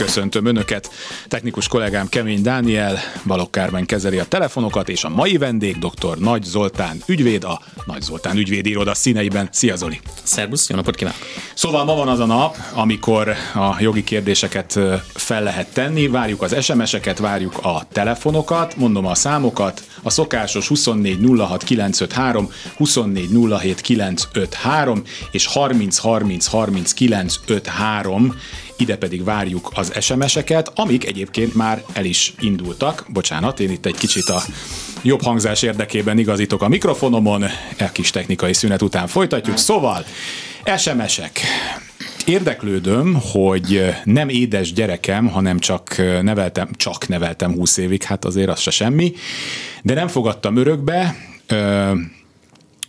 Köszöntöm Önöket! Technikus kollégám Kemény Dániel, Balogh Kármen kezeli a telefonokat, és a mai vendég dr. Nagy Zoltán ügyvéd, a Nagy Zoltán ügyvéd iroda színeiben. Szia Zoli! Szerbusz, jó napot kívánok! Szóval ma van az a nap, amikor a jogi kérdéseket fel lehet tenni, várjuk az SMS-eket, várjuk a telefonokat, mondom a számokat, a szokásos 24 06 953, 24 07 953 és 30 30 30 953 ide pedig várjuk az SMS-eket, amik egyébként már el is indultak. Bocsánat, én itt egy kicsit a jobb hangzás érdekében igazítok a mikrofonomon, egy kis technikai szünet után folytatjuk. Szóval, SMS-ek. Érdeklődöm, hogy nem édes gyerekem, hanem csak neveltem, csak neveltem 20 évig, hát azért az se semmi, de nem fogadtam örökbe,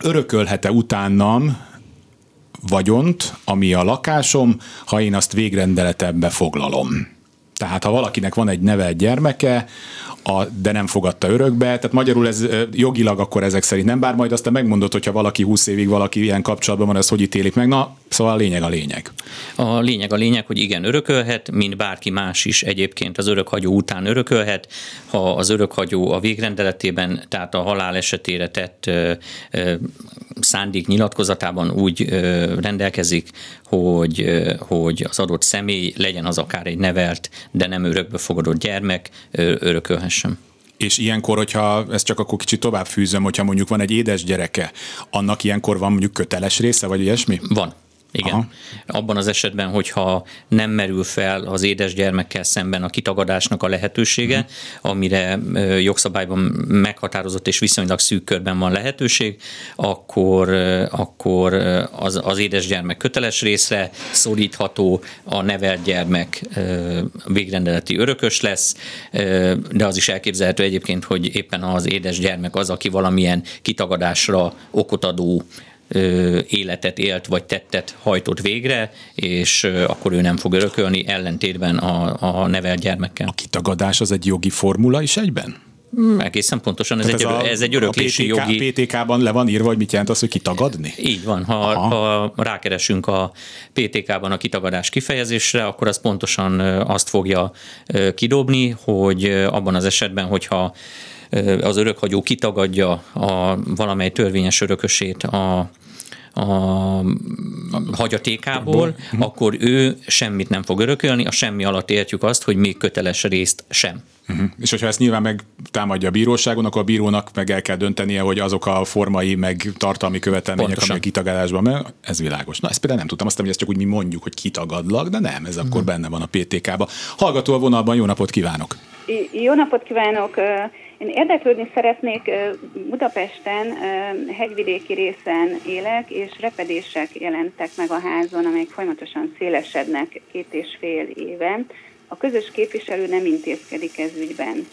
örökölhet-e utánam vagyont, ami a lakásom, ha én azt végrendeletembe foglalom. Tehát ha valakinek van egy nevelt gyermeke, a, de nem fogadta örökbe, tehát magyarul ez jogilag akkor ezek szerint nem, bár majd aztán megmondod, hogyha valaki 20 évig valaki ilyen kapcsolatban van, ez hogy ítélik meg, na, szóval a lényeg a lényeg. A lényeg a lényeg, hogy igen, örökölhet, mint bárki más is egyébként az örökhagyó után örökölhet, ha az örökhagyó a végrendeletében, tehát a halál esetére tett ö, ö, szándék nyilatkozatában úgy ö, rendelkezik, hogy, hogy az adott személy legyen az akár egy nevelt, de nem örökbe fogadott gyermek, örökölhessen. És ilyenkor, hogyha ezt csak akkor kicsit tovább fűzöm, hogyha mondjuk van egy édes gyereke, annak ilyenkor van mondjuk köteles része, vagy ilyesmi? Van. Igen. Aha. Abban az esetben, hogyha nem merül fel az édes gyermekkel szemben a kitagadásnak a lehetősége, uh-huh. amire jogszabályban meghatározott és viszonylag szűk körben van lehetőség, akkor, akkor az, az édes gyermek köteles részre szorítható, a nevelt gyermek végrendeleti örökös lesz, de az is elképzelhető egyébként, hogy éppen az édes gyermek az, aki valamilyen kitagadásra okot adó életet élt, vagy tettet hajtott végre, és akkor ő nem fog örökölni, ellentétben a, a nevelt gyermekkel. A kitagadás az egy jogi formula is egyben? Mm, egészen pontosan, ez, egy, ez, a, ez egy öröklési a PTK, jogi... PTK-ban le van írva, hogy mit jelent az, hogy kitagadni? Így van, ha, ha rákeresünk a PTK-ban a kitagadás kifejezésre, akkor az pontosan azt fogja kidobni, hogy abban az esetben, hogyha az örökhagyó kitagadja a valamely törvényes örökösét a a hagyatékából, uh-huh. akkor ő semmit nem fog örökölni, a semmi alatt értjük azt, hogy még köteles részt sem. Uh-huh. És hogyha ezt nyilván megtámadja a bíróságon, akkor a bírónak meg el kell döntenie, hogy azok a formai, meg tartalmi követelmények, amik a kitagálásban, mert ez világos. Na, ezt például nem tudtam, azt hogy ezt csak úgy mi mondjuk, hogy kitagadlak, de nem, ez uh-huh. akkor benne van a PTK-ba. Hallgató a vonalban, jó napot kívánok! Jó napot kívánok! Én érdeklődni szeretnék, Budapesten hegyvidéki részen élek, és repedések jelentek meg a házon, amelyek folyamatosan szélesednek két és fél éve. A közös képviselő nem intézkedik ez ügyben.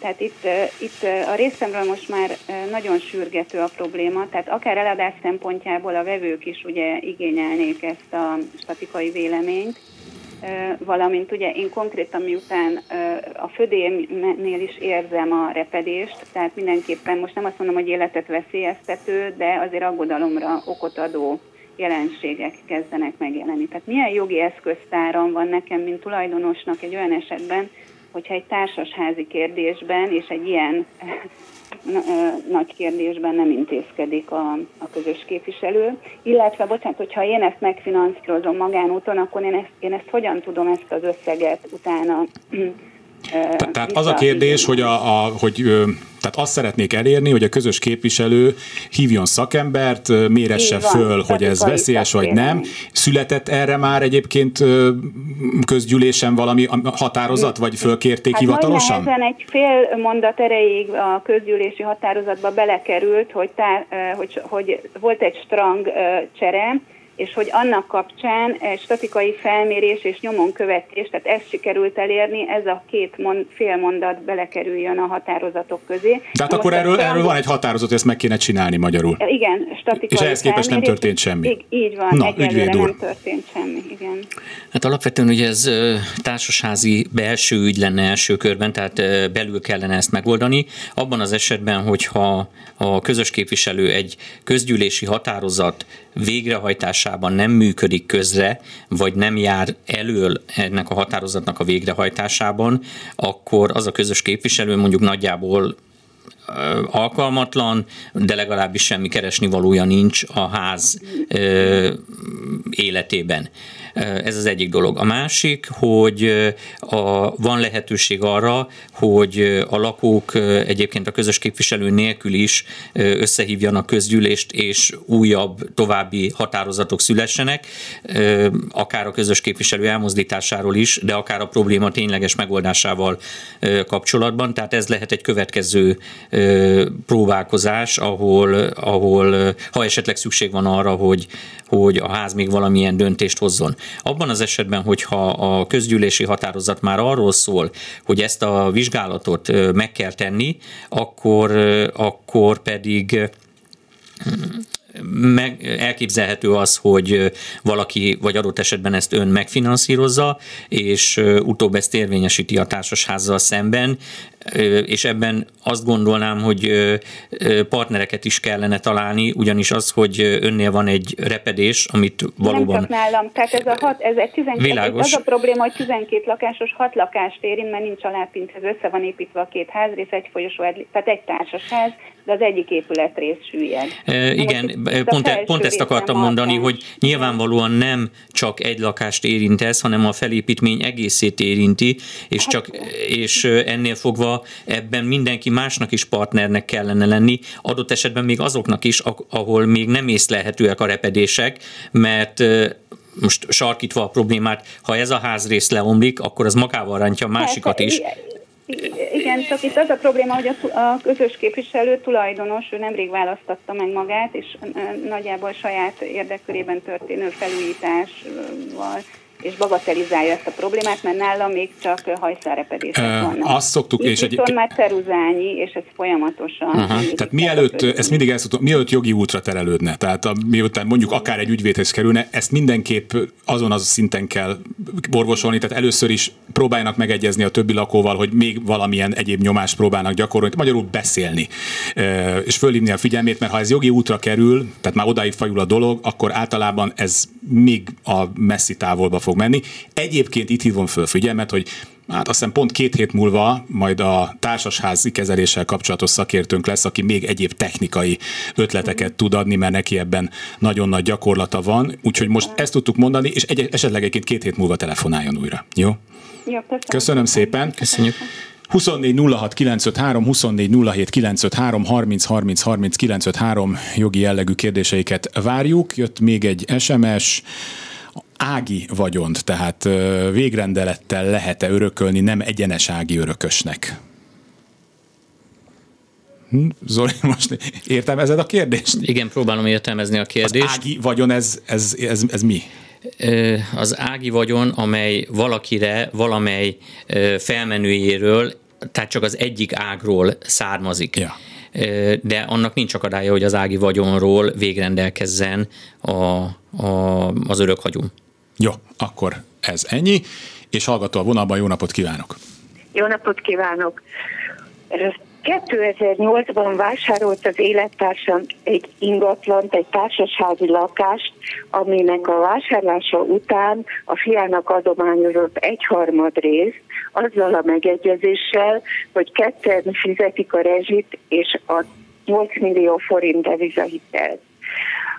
Tehát itt, itt a részemről most már nagyon sürgető a probléma, tehát akár eladás szempontjából a vevők is ugye igényelnék ezt a statikai véleményt, valamint ugye én konkrétan miután a födémnél is érzem a repedést, tehát mindenképpen most nem azt mondom, hogy életet veszélyeztető, de azért aggodalomra okot adó jelenségek kezdenek megjelenni. Tehát milyen jogi eszköztáram van nekem, mint tulajdonosnak egy olyan esetben, hogyha egy társasházi kérdésben és egy ilyen nagy kérdésben nem intézkedik a, a közös képviselő. Illetve, bocsánat, hogyha én ezt megfinanszírozom magánúton, akkor én ezt, én ezt hogyan tudom ezt az összeget utána tehát az a kérdés, hogy, a, a, hogy tehát azt szeretnék elérni, hogy a közös képviselő hívjon szakembert, méresse van, föl, hogy ez veszélyes vagy nem. Született erre már egyébként közgyűlésen valami határozat, vagy fölkérték hát hivatalosan? Hát egy fél mondat erejéig a közgyűlési határozatba belekerült, hogy, tá, hogy, hogy volt egy strang csere, és hogy annak kapcsán egy statikai felmérés és nyomon követés, tehát ezt sikerült elérni, ez a két mond, fél mondat belekerüljön a határozatok közé. De hát akkor erről, erről van egy határozat, ezt meg kéne csinálni magyarul. Igen, statikai És ehhez képest nem történt semmi. Így, így van, Na, egyelőre nem történt semmi, igen. Hát alapvetően ugye ez társasházi belső ügy lenne első körben, tehát belül kellene ezt megoldani. Abban az esetben, hogyha a közös képviselő egy közgyűlési határozat végrehajtásában nem működik közre, vagy nem jár elől ennek a határozatnak a végrehajtásában, akkor az a közös képviselő mondjuk nagyjából alkalmatlan, de legalábbis semmi keresni valója nincs a ház életében. Ez az egyik dolog. A másik, hogy a, van lehetőség arra, hogy a lakók egyébként a közös képviselő nélkül is összehívjanak közgyűlést, és újabb további határozatok szülessenek, akár a közös képviselő elmozdításáról is, de akár a probléma tényleges megoldásával kapcsolatban. Tehát ez lehet egy következő próbálkozás, ahol, ahol ha esetleg szükség van arra, hogy, hogy a ház még valamilyen döntést hozzon. Abban az esetben, hogyha a közgyűlési határozat már arról szól, hogy ezt a vizsgálatot meg kell tenni, akkor, akkor pedig meg, elképzelhető az, hogy valaki, vagy adott esetben ezt ön megfinanszírozza, és utóbb ezt érvényesíti a társasházzal szemben, és ebben azt gondolnám, hogy partnereket is kellene találni, ugyanis az, hogy önnél van egy repedés, amit valóban... Nem csak nálam, tehát ez a, hat, ez egy 12, világos. az a probléma, hogy 12 lakásos, 6 lakást érint, mert nincs alápinthez, össze van építve a két házrész, egy folyosó, tehát egy társasház, de az egyik épületrész süllyed. E, igen, most pont, e, pont ezt akartam mondani, hogy nyilvánvalóan nem csak egy lakást érint ez, hanem a felépítmény egészét érinti, és, hát, csak, és ennél fogva ebben mindenki másnak is partnernek kellene lenni, adott esetben még azoknak is, ahol még nem észlelhetőek a repedések, mert most sarkítva a problémát, ha ez a házrész leomlik, akkor az magával rántja a másikat is. Igen, csak itt az a probléma, hogy a, a közös képviselő tulajdonos, ő nemrég választotta meg magát, és nagyjából saját érdekkörében történő felújításval és bagatelizálja ezt a problémát, mert nálam még csak hajszárepedések vannak. Azt szoktuk, Itt és egy... már ceruzányi, és ez folyamatosan. Uh-huh. Tehát mielőtt, ezt mindig el szoktuk, mielőtt jogi útra terelődne, tehát a, miután mondjuk akár egy ügyvédhez kerülne, ezt mindenképp azon az szinten kell orvosolni, tehát először is próbáljanak megegyezni a többi lakóval, hogy még valamilyen egyéb nyomást próbálnak gyakorolni, magyarul beszélni, és fölhívni a figyelmét, mert ha ez jogi útra kerül, tehát már odáig fajul a dolog, akkor általában ez még a messzi távolba fog menni. Egyébként itt hívom föl figyelmet, hogy Hát azt hiszem pont két hét múlva majd a társasházi kezeléssel kapcsolatos szakértőnk lesz, aki még egyéb technikai ötleteket tud adni, mert neki ebben nagyon nagy gyakorlata van. Úgyhogy most ezt tudtuk mondani, és egy, esetleg egyébként két hét múlva telefonáljon újra. Jó? Jó, köszönöm. köszönöm szépen. Köszönjük. 24 06 953, 24 07 953, 30 30 30 953 jogi jellegű kérdéseiket várjuk. Jött még egy SMS, ági vagyont, tehát végrendelettel lehet-e örökölni nem egyenes ági örökösnek? Hm? Zoli, most értelmezed a kérdést? Igen, próbálom értelmezni a kérdést. Az ági vagyon, ez, ez, ez, ez mi? Az ági vagyon, amely valakire valamely felmenőjéről, tehát csak az egyik ágról származik. Ja de annak nincs akadálya, hogy az ági vagyonról végrendelkezzen a, a, az örökhagyó. Jó, akkor ez ennyi, és hallgató a vonalban, jó napot kívánok! Jó napot kívánok! 2008-ban vásárolt az élettársam egy ingatlant, egy társasházi lakást, aminek a vásárlása után a fiának adományozott egyharmad részt, azzal a megegyezéssel, hogy ketten fizetik a rezsit és a 8 millió forint devizahitelt.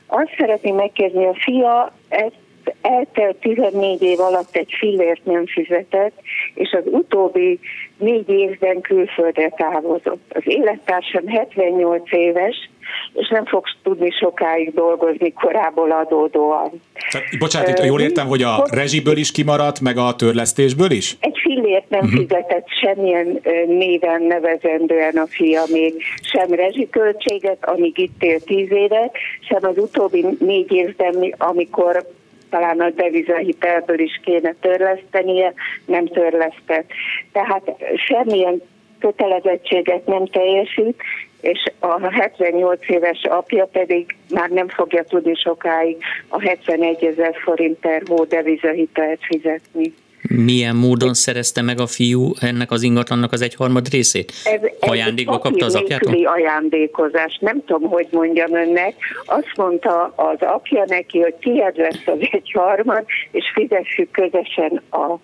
Azt szeretném megkérdezni, a fia ezt eltelt 14 év alatt egy fillért nem fizetett, és az utóbbi négy évben külföldre távozott. Az élettársam 78 éves, és nem fogsz tudni sokáig dolgozni korából adódóan. Tehát, bocsánat, itt jól értem, hogy a rezsiből is kimaradt, meg a törlesztésből is? Egy fillért nem uh-huh. fizetett semmilyen néven nevezendően a fia még, sem rezsiköltséget, amíg itt él tíz évet, sem az utóbbi négy évben, amikor talán a devizahitelből is kéne törlesztenie, nem törlesztett. Tehát semmilyen kötelezettséget nem teljesít, és a 78 éves apja pedig már nem fogja tudni sokáig a 71 ezer forint per hó devizahitelt fizetni. Milyen módon szerezte meg a fiú ennek az ingatlannak az egyharmad részét? Ez, Ajándékba kapta az apjától? ajándékozás. Nem tudom, hogy mondjam önnek. Azt mondta az apja neki, hogy tiéd lesz az egyharmad, és fizessük közösen a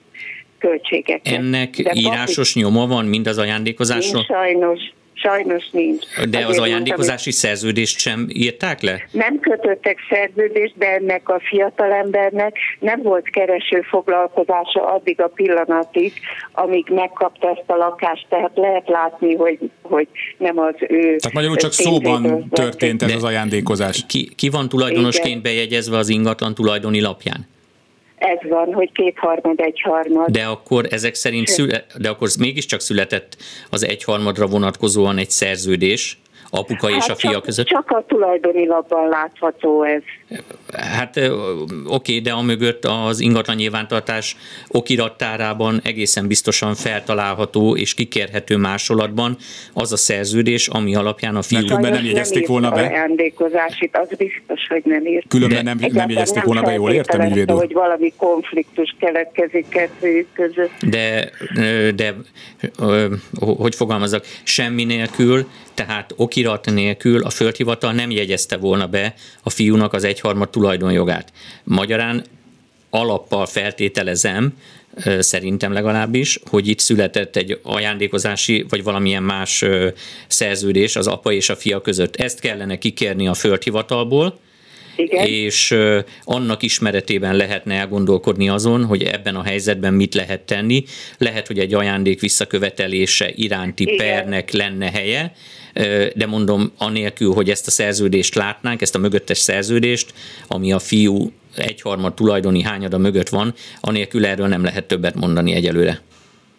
költségeket. Ennek De írásos papi... nyoma van mind az ajándékozásról? Nincs sajnos. Sajnos nincs. De Azért az ajándékozási mondtam, szerződést sem írták le? Nem kötöttek szerződést, de ennek a fiatalembernek nem volt kereső foglalkozása addig a pillanatig, amíg megkapta ezt a lakást, tehát lehet látni, hogy, hogy nem az ő Tehát magyarul csak szóban történt ez az ajándékozás. Ki, ki van tulajdonosként Igen. bejegyezve az ingatlan tulajdoni lapján? Ez van, hogy kétharmad, egyharmad. De akkor ezek szerint, szüle, de akkor mégiscsak született az egyharmadra vonatkozóan egy szerződés, apuka hát és a fia csak, között? Csak a tulajdoni lapban látható ez. Hát oké, de amögött az ingatlan nyilvántartás okirattárában egészen biztosan feltalálható és kikérhető másolatban az a szerződés, ami alapján a fiú... különben nem jegyezték volna be? Ajándékozásit, az biztos, hogy nem írt. Különben nem, nem jegyezték volna be, jól értem, ügyvédő? hogy valami konfliktus keletkezik kettőjük között. De, de hogy fogalmazok, semmi nélkül, tehát okirat nélkül a földhivatal nem jegyezte volna be a fiúnak az egyharmad tulajdonjogát. Magyarán alappal feltételezem, szerintem legalábbis, hogy itt született egy ajándékozási vagy valamilyen más szerződés az apa és a fia között. Ezt kellene kikérni a földhivatalból, igen. és annak ismeretében lehetne elgondolkodni azon, hogy ebben a helyzetben mit lehet tenni. Lehet, hogy egy ajándék visszakövetelése iránti Igen. pernek lenne helye, de mondom, anélkül, hogy ezt a szerződést látnánk, ezt a mögöttes szerződést, ami a fiú egyharmad tulajdoni hányada mögött van, anélkül erről nem lehet többet mondani egyelőre.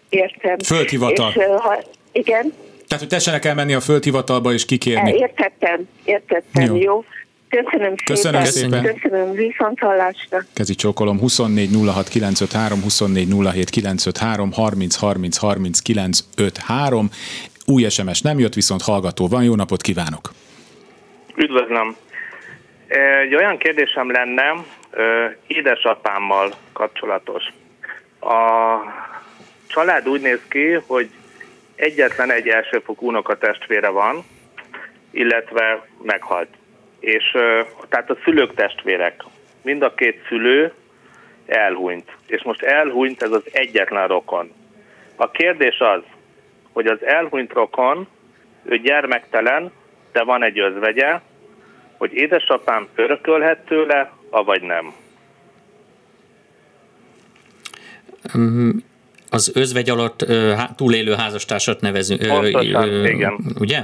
Értem. Földhivatal. És, ha, igen. Tehát, hogy tessenek elmenni a földhivatalba és kikérni. Értettem, értettem, jó. jó. Köszönöm, Köszönöm szépen. szépen. Köszönöm, viszont hallásra. Kezi csókolom 24 06 953, 24 07 953, 30 30 30 953. Új SMS nem jött, viszont hallgató van. Jó napot kívánok! Üdvözlöm! Egy olyan kérdésem lenne édesapámmal kapcsolatos. A család úgy néz ki, hogy egyetlen egy elsőfokú unokatestvére van, illetve meghalt. És tehát a szülők testvérek, mind a két szülő elhunyt. És most elhunyt ez az egyetlen rokon. A kérdés az, hogy az elhunyt rokon, ő gyermektelen, de van egy özvegye, hogy édesapám örökölhet tőle, avagy nem. Az özvegy alatt túlélő házastársat nevezünk. Pontosan, igen. Ugye?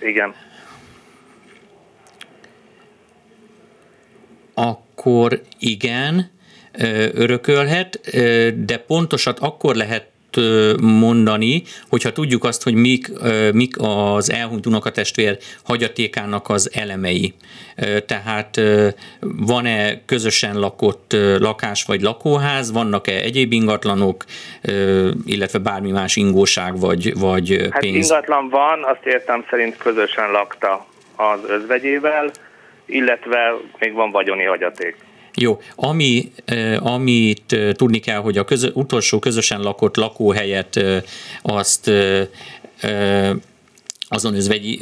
Igen. Akkor igen, örökölhet, de pontosat akkor lehet mondani, hogyha tudjuk azt, hogy mik, mik az elhunyt unokatestvér hagyatékának az elemei. Tehát van-e közösen lakott lakás vagy lakóház, vannak-e egyéb ingatlanok, illetve bármi más ingóság vagy, vagy hát pénz? ingatlan van, azt értem szerint közösen lakta az özvegyével, illetve még van vagyoni hagyaték. Jó, ami, amit tudni kell, hogy a közö, utolsó közösen lakott lakóhelyet azt azon özvegyi,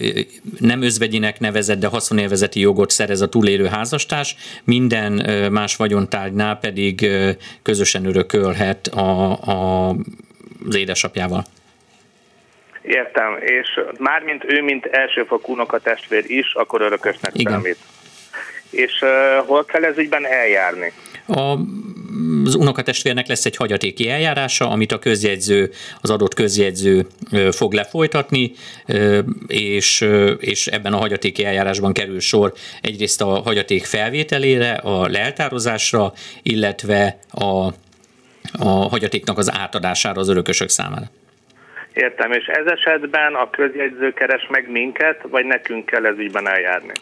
nem özvegyinek nevezett, de haszonélvezeti jogot szerez a túlélő házastárs, minden más vagyontárgynál pedig közösen örökölhet a, a, az édesapjával. Értem, és mármint ő, mint elsőfokú testvér is, akkor örökösnek Igen. számít és hol kell ez ügyben eljárni? A az unokatestvérnek lesz egy hagyatéki eljárása, amit a közjegyző, az adott közjegyző fog lefolytatni, és, és ebben a hagyatéki eljárásban kerül sor egyrészt a hagyaték felvételére, a leltározásra, illetve a, a hagyatéknak az átadására az örökösök számára. Értem, és ez esetben a közjegyző keres meg minket, vagy nekünk kell ez ügyben eljárni?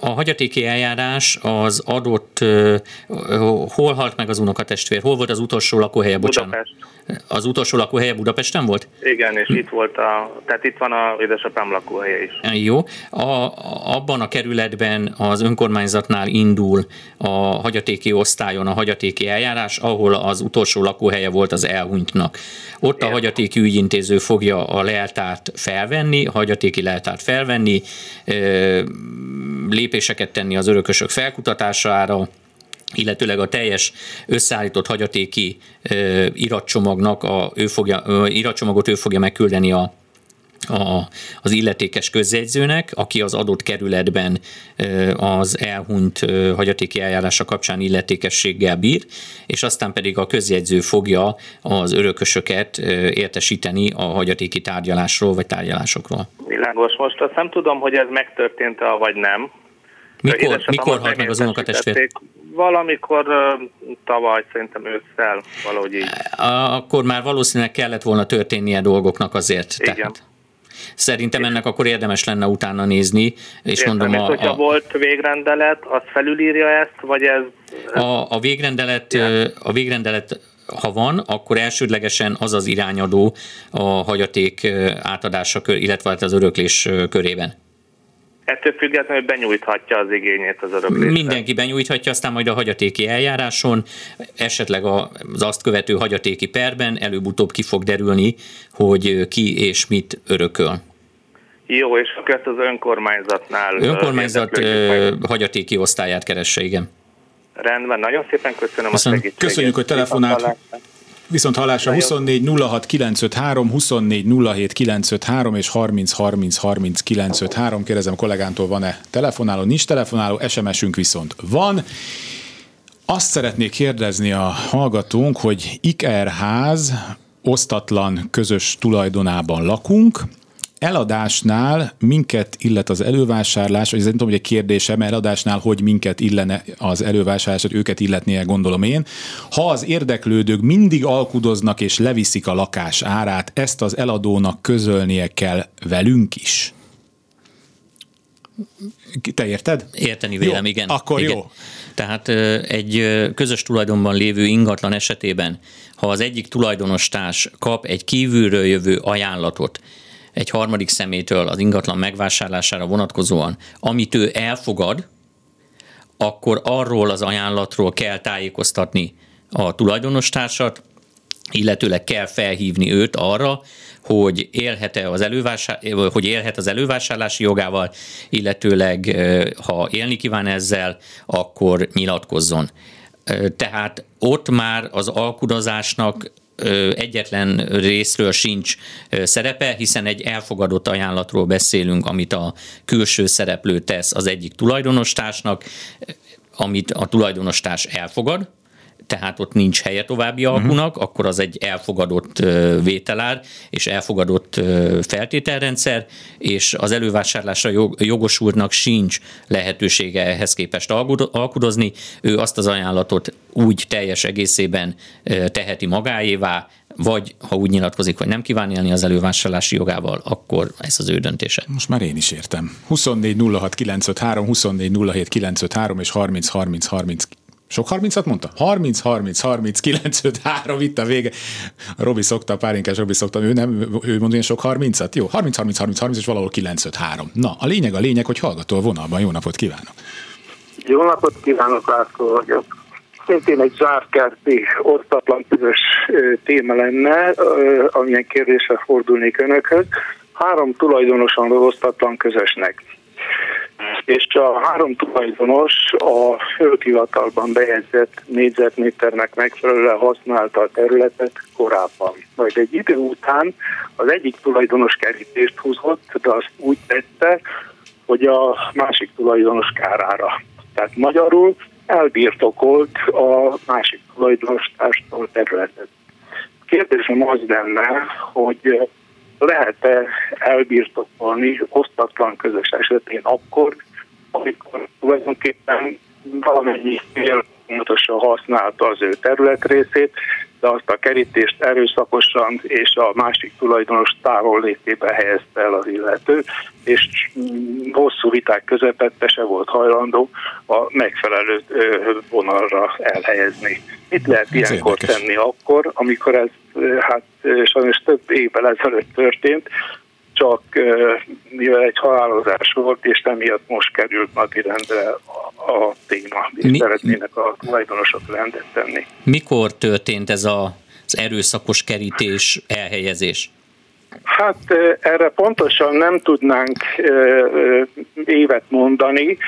A hagyatéki eljárás az adott, hol halt meg az unokatestvér, hol volt az utolsó lakóhelye, bocsánat? Budapest. Az utolsó lakóhelye Budapesten volt? Igen, és itt volt a, tehát itt van a édesapám lakóhelye is. Jó. A, abban a kerületben az önkormányzatnál indul a hagyatéki osztályon a hagyatéki eljárás, ahol az utolsó lakóhelye volt az elhunytnak. Ott Értem. a hagyatéki ügyintéző fogja a leltárt felvenni, a hagyatéki leltárt felvenni, lépéseket tenni az örökösök felkutatására, illetőleg a teljes összeállított hagyatéki iratcsomagnak a, ő fogja, iratcsomagot ő fogja megküldeni a a, az illetékes közjegyzőnek, aki az adott kerületben az elhunyt hagyatéki eljárása kapcsán illetékességgel bír, és aztán pedig a közjegyző fogja az örökösöket értesíteni a hagyatéki tárgyalásról vagy tárgyalásokról. Világos. Most azt nem tudom, hogy ez megtörtént-e, vagy nem. Mikor, mikor halt meg az unokatestvér? Valamikor tavaly, szerintem ősszel, valahogy így. Akkor már valószínűleg kellett volna történnie dolgoknak azért. Igen. Tehát. Szerintem ennek akkor érdemes lenne utána nézni, és Értem, mondom... A, hogyha a, volt végrendelet, az felülírja ezt, vagy ez... A, a végrendelet, a végrendelet ha van, akkor elsődlegesen az az irányadó a hagyaték átadása, illetve hát az öröklés körében. Ettől függetlenül benyújthatja az igényét az öröklésre. Mindenki benyújthatja, aztán majd a hagyatéki eljáráson, esetleg az azt követő hagyatéki perben előbb-utóbb ki fog derülni, hogy ki és mit örököl. Jó, és akkor ezt az önkormányzatnál... Önkormányzat hagyatéki osztályát keresse, igen. Rendben, nagyon szépen köszönöm Köszön. a segítséget. Köszönjük, hogy telefonált. Viszont hallásra 24 06 953, 24 07 953 és 30 30 30 953. Kérdezem a kollégántól, van-e telefonáló? Nincs telefonáló, SMS-ünk viszont van. Azt szeretnék kérdezni a hallgatónk, hogy IKR ház osztatlan közös tulajdonában lakunk, eladásnál minket illet az elővásárlás, vagy ez nem tudom, hogy egy kérdésem, eladásnál hogy minket illene az elővásárlás, hogy őket illetnie, gondolom én. Ha az érdeklődők mindig alkudoznak és leviszik a lakás árát, ezt az eladónak közölnie kell velünk is. Te érted? Érteni vélem, jó, igen. Akkor igen. jó. Tehát egy közös tulajdonban lévő ingatlan esetében, ha az egyik tulajdonostárs kap egy kívülről jövő ajánlatot, egy harmadik szemétől az ingatlan megvásárlására vonatkozóan, amit ő elfogad, akkor arról az ajánlatról kell tájékoztatni a tulajdonostársat, illetőleg kell felhívni őt arra, hogy élhet-e az, elővásár, hogy élhet az elővásárlási jogával, illetőleg ha élni kíván ezzel, akkor nyilatkozzon. Tehát ott már az alkudozásnak egyetlen részről sincs szerepe, hiszen egy elfogadott ajánlatról beszélünk, amit a külső szereplő tesz az egyik tulajdonostársnak, amit a tulajdonostárs elfogad, tehát ott nincs helye további mhm. alkunak, uh-huh. akkor az egy elfogadott vételár és elfogadott feltételrendszer, és az elővásárlásra jogosultnak sincs lehetősége ehhez képest alkudozni. Ő azt az ajánlatot úgy teljes egészében teheti magáévá, vagy ha úgy nyilatkozik, hogy nem kíván élni az elővásárlási jogával, akkor ez az ő döntése. Most már én is értem. 24 06 953, 24 07 953 és 30 30 30 sok 30-at mondta? 30, 30, 30, 9, 5, 3, itt a vége. Robi szokta, a párinkás Robi szokta, ő nem, ő mond ilyen sok 30-at? Jó, 30, 30, 30, 30, és valahol 9, 5, 3. Na, a lényeg a lényeg, hogy hallgató a vonalban. Jó napot kívánok! Jó napot kívánok, László vagyok. Szintén egy zárkerti osztatlan közös téma lenne, amilyen kérdésre fordulnék önökhöz. Három tulajdonosan osztatlan közösnek és a három tulajdonos a földhivatalban bejegyzett négyzetméternek megfelelően használta a területet korábban. Majd egy idő után az egyik tulajdonos kerítést húzott, de azt úgy tette, hogy a másik tulajdonos kárára. Tehát magyarul elbirtokolt a másik tulajdonostárstól területet. Kérdésem az lenne, hogy lehet-e elbirtokolni osztatlan közös esetén akkor, amikor tulajdonképpen valamennyi fél pontosan használta az ő területrészét, de azt a kerítést erőszakosan és a másik tulajdonos távol létébe helyezte el az illető, és hosszú viták közepette se volt hajlandó a megfelelő vonalra elhelyezni. Mit lehet ez ilyenkor érdekes. tenni akkor, amikor ez hát sajnos több évvel ezelőtt történt, csak mivel egy halálozás volt, és emiatt most került napirendre a, a téma, és Mi, szeretnének a tulajdonosok rendet tenni. Mikor történt ez a, az erőszakos kerítés, elhelyezés? Hát erre pontosan nem tudnánk évet mondani.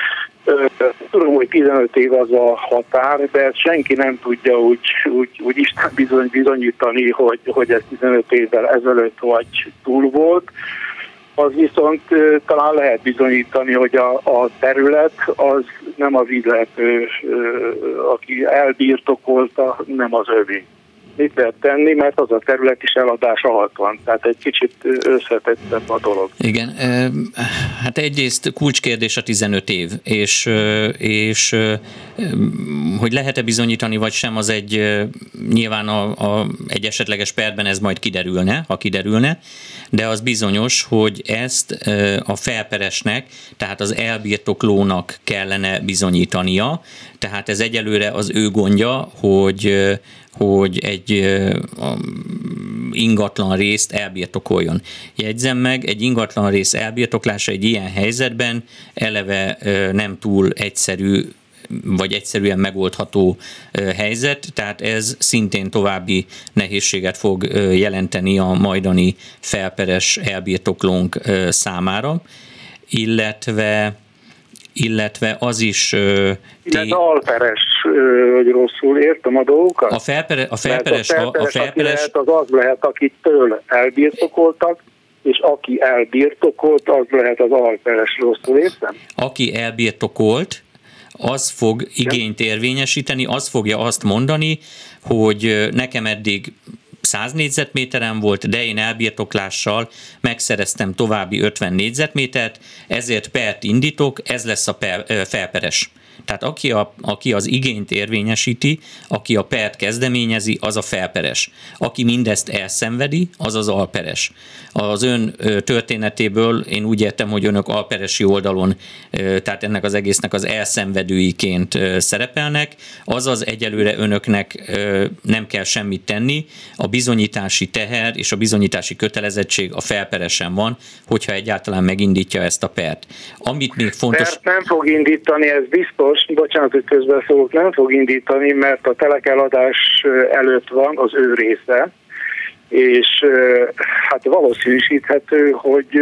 Tudom, hogy 15 év az a határ, de senki nem tudja úgy, úgy, úgy Isten bizony, bizonyítani, hogy, hogy ez 15 évvel ezelőtt vagy túl volt. Az viszont talán lehet bizonyítani, hogy a, a terület az nem az illető, aki elbirtokolta, nem az övé mit lehet tenni, mert az a terület is eladás alatt van. Tehát egy kicsit összetettebb a dolog. Igen, hát egyrészt kulcskérdés a 15 év, és, és hogy lehet-e bizonyítani, vagy sem, az egy nyilván a, a, egy esetleges perben ez majd kiderülne, ha kiderülne, de az bizonyos, hogy ezt a felperesnek, tehát az elbirtoklónak kellene bizonyítania, tehát ez egyelőre az ő gondja, hogy hogy egy ingatlan részt elbirtokoljon. Jegyzem meg, egy ingatlan rész elbirtoklása egy ilyen helyzetben eleve nem túl egyszerű vagy egyszerűen megoldható helyzet, tehát ez szintén további nehézséget fog jelenteni a majdani felperes elbirtoklónk számára, illetve illetve az is... Illetve alperes, hogy rosszul értem a dolgokat? A, felpere, a felperes... a felperes, a felperes lehet, az az lehet, akit től elbirtokoltak, és aki elbirtokolt, az lehet az alperes, rosszul értem? Aki elbirtokolt, az fog igényt érvényesíteni, az fogja azt mondani, hogy nekem eddig 100 négyzetméteren volt, de én elbirtoklással megszereztem további 50 négyzetmétert, ezért pert indítok, ez lesz a per, felperes. Tehát aki, a, aki az igényt érvényesíti, aki a pert kezdeményezi, az a felperes. Aki mindezt elszenvedi, az az alperes. Az ön történetéből én úgy értem, hogy önök alperesi oldalon, tehát ennek az egésznek az elszenvedőiként szerepelnek, azaz egyelőre önöknek nem kell semmit tenni, a bizonyítási teher és a bizonyítási kötelezettség a felperesen van, hogyha egyáltalán megindítja ezt a pert. Amit még fontos... Pert nem fog indítani, ez biztos, most, bocsánat, hogy közbeszólok, nem fog indítani, mert a telekeladás előtt van az ő része, és hát valószínűsíthető, hogy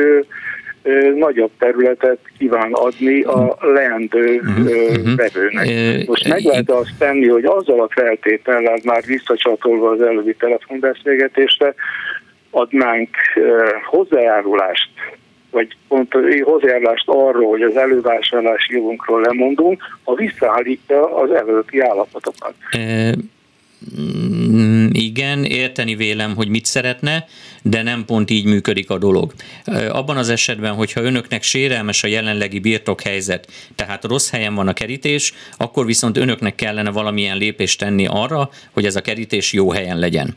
nagyobb területet kíván adni a leendő uh-huh. vevőnek. Most meg lehet azt tenni, hogy azzal a feltétellel már visszacsatolva az előbbi telefonbeszélgetésre adnánk hozzájárulást vagy pont hozzájárulást arról, hogy az elővásárlási jogunkról lemondunk, ha visszaállítja az előtti állapotokat. E, igen, érteni vélem, hogy mit szeretne, de nem pont így működik a dolog. Abban az esetben, hogyha önöknek sérelmes a jelenlegi birtokhelyzet, tehát rossz helyen van a kerítés, akkor viszont önöknek kellene valamilyen lépést tenni arra, hogy ez a kerítés jó helyen legyen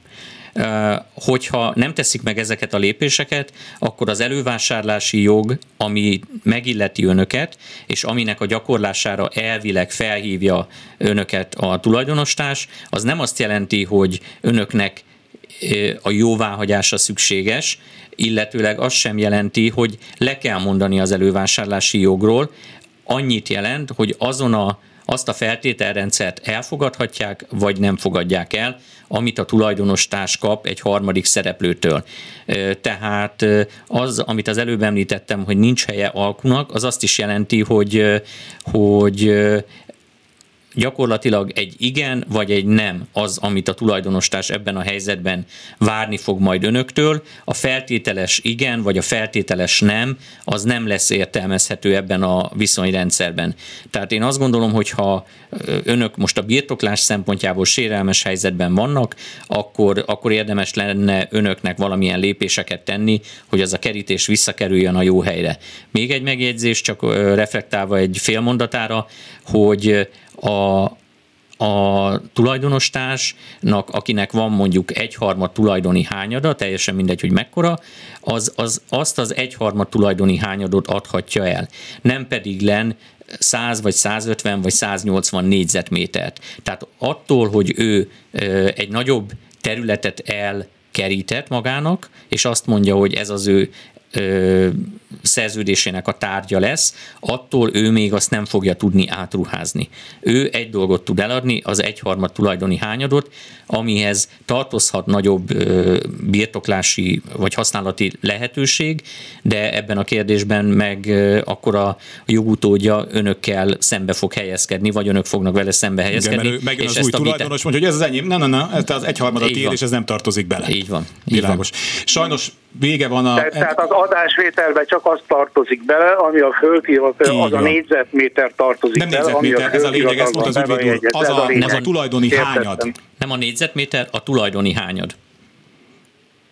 hogyha nem teszik meg ezeket a lépéseket, akkor az elővásárlási jog, ami megilleti önöket, és aminek a gyakorlására elvileg felhívja önöket a tulajdonostárs, az nem azt jelenti, hogy önöknek a jóváhagyása szükséges, illetőleg azt sem jelenti, hogy le kell mondani az elővásárlási jogról, annyit jelent, hogy azon a, azt a feltételrendszert elfogadhatják, vagy nem fogadják el, amit a tulajdonos társ kap egy harmadik szereplőtől. Tehát az, amit az előbb említettem, hogy nincs helye alkunak, az azt is jelenti, hogy, hogy gyakorlatilag egy igen vagy egy nem az, amit a tulajdonostárs ebben a helyzetben várni fog majd önöktől. A feltételes igen vagy a feltételes nem, az nem lesz értelmezhető ebben a viszonyrendszerben. Tehát én azt gondolom, hogy ha önök most a birtoklás szempontjából sérelmes helyzetben vannak, akkor, akkor érdemes lenne önöknek valamilyen lépéseket tenni, hogy az a kerítés visszakerüljön a jó helyre. Még egy megjegyzés, csak reflektálva egy félmondatára, hogy a, a tulajdonostársnak, akinek van mondjuk egyharmad tulajdoni hányada, teljesen mindegy, hogy mekkora, az, az azt az egyharmad tulajdoni hányadot adhatja el. Nem pedig len 100 vagy 150 vagy 180 négyzetmétert. Tehát attól, hogy ő egy nagyobb területet elkerített magának, és azt mondja, hogy ez az ő szerződésének a tárgya lesz, attól ő még azt nem fogja tudni átruházni. Ő egy dolgot tud eladni, az egyharmad tulajdoni hányadot, amihez tartozhat nagyobb birtoklási vagy használati lehetőség, de ebben a kérdésben meg akkor a jogutódja önökkel szembe fog helyezkedni, vagy önök fognak vele szembe helyezkedni. Igen, megjön az új tulajdonos, mondja, hogy ez az enyém, nem, nem, nem, ez az egyharmadat ér, és ez nem tartozik bele. Így van. Így Világos. Van. Sajnos vége van a... Tehát, tehát az adásvételben csak az tartozik bele, ami a földirat, az van. a négyzetméter tartozik nem bele. Nem négyzetméter, ez a lényeg, ezt mondta az ügyvéd úr. Az, a, az a tulajdoni hányad. Nem a négyzetméter, a tulajdoni hányad.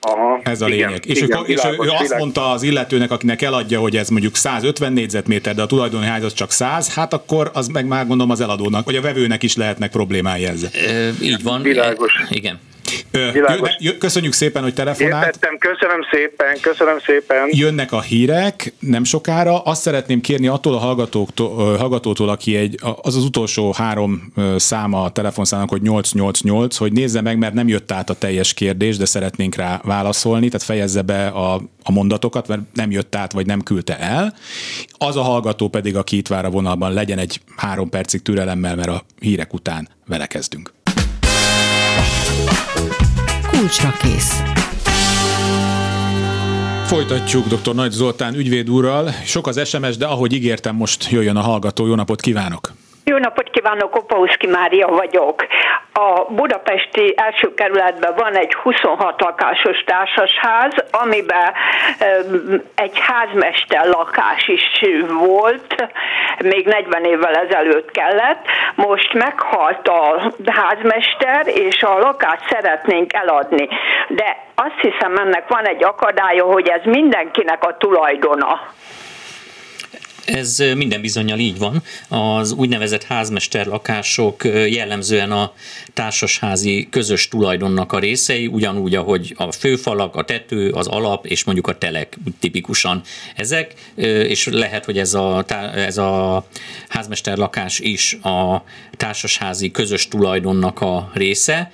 Aha, ez a igen, lényeg. És, igen, ő, világos, és ő, ő azt mondta az illetőnek, akinek eladja, hogy ez mondjuk 150 négyzetméter, de a tulajdoni hányad csak 100, hát akkor az meg már gondolom az eladónak, vagy a vevőnek is lehetnek problémái ezzel. E, így van. Világos. Igen. Köszönjük szépen, hogy telefonált. Értettem, köszönöm szépen, köszönöm szépen. Jönnek a hírek, nem sokára. Azt szeretném kérni attól a hallgatóktól, hallgatótól aki egy, az az utolsó három száma a telefonszámnak, hogy 888, hogy nézze meg, mert nem jött át a teljes kérdés, de szeretnénk rá válaszolni, tehát fejezze be a, a mondatokat, mert nem jött át, vagy nem küldte el. Az a hallgató pedig, aki itt vár a vonalban, legyen egy három percig türelemmel, mert a hírek után vele kezdünk. Kulcsra kész. Folytatjuk dr. Nagy Zoltán ügyvéd úrral. Sok az SMS, de ahogy ígértem, most jöjjön a hallgató. Jó napot kívánok! Jó napot kívánok, Opauszki Mária vagyok. A budapesti első kerületben van egy 26 lakásos társasház, amiben egy házmester lakás is volt, még 40 évvel ezelőtt kellett. Most meghalt a házmester, és a lakást szeretnénk eladni. De azt hiszem, ennek van egy akadálya, hogy ez mindenkinek a tulajdona. Ez minden bizonyal így van. Az úgynevezett házmester lakások jellemzően a társasházi közös tulajdonnak a részei, ugyanúgy, ahogy a főfalak, a tető, az alap és mondjuk a telek tipikusan ezek, és lehet, hogy ez a, ez a házmester lakás is a társasházi közös tulajdonnak a része,